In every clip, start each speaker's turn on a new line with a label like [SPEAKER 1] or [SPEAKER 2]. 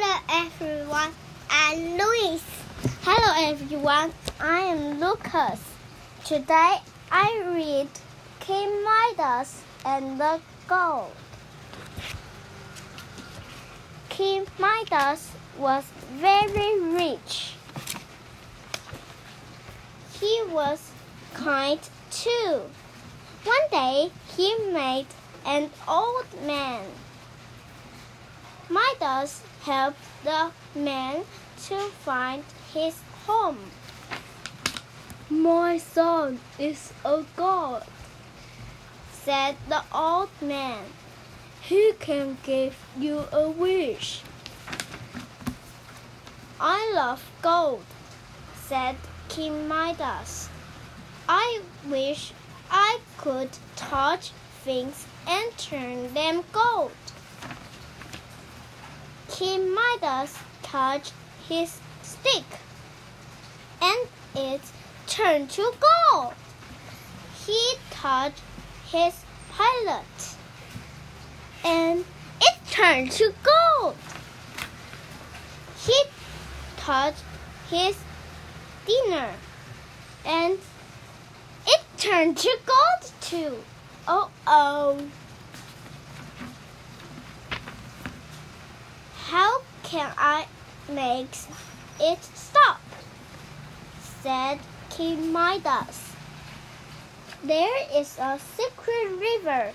[SPEAKER 1] Hello everyone, I'm Louis.
[SPEAKER 2] Hello everyone, I am Lucas. Today I read King Midas and the Gold. King Midas was very rich. He was kind too. One day he met an old man. Midas helped the man to find his home.
[SPEAKER 3] My son is a god,
[SPEAKER 2] said the old man.
[SPEAKER 3] He can give you a wish.
[SPEAKER 2] I love gold, said King Midas. I wish I could touch things and turn them gold. King Midas touched his stick, and it turned to gold. He touched his pilot, and it turned to gold. He touched his dinner, and it turned to gold too. Oh oh. Can I make it stop? said King Midas. There is a secret river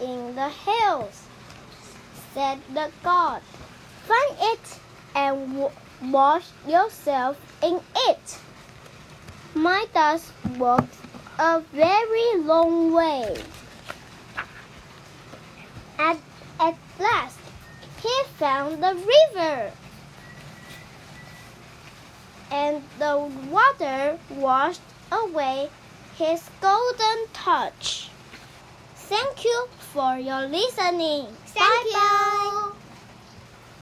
[SPEAKER 2] in the hills, said the god. Find it and wash yourself in it. Midas walked a very long way. At, at last, found the river. And the water washed away his golden touch. Thank you for your listening.
[SPEAKER 1] Thank
[SPEAKER 2] bye
[SPEAKER 1] you.
[SPEAKER 2] Bye.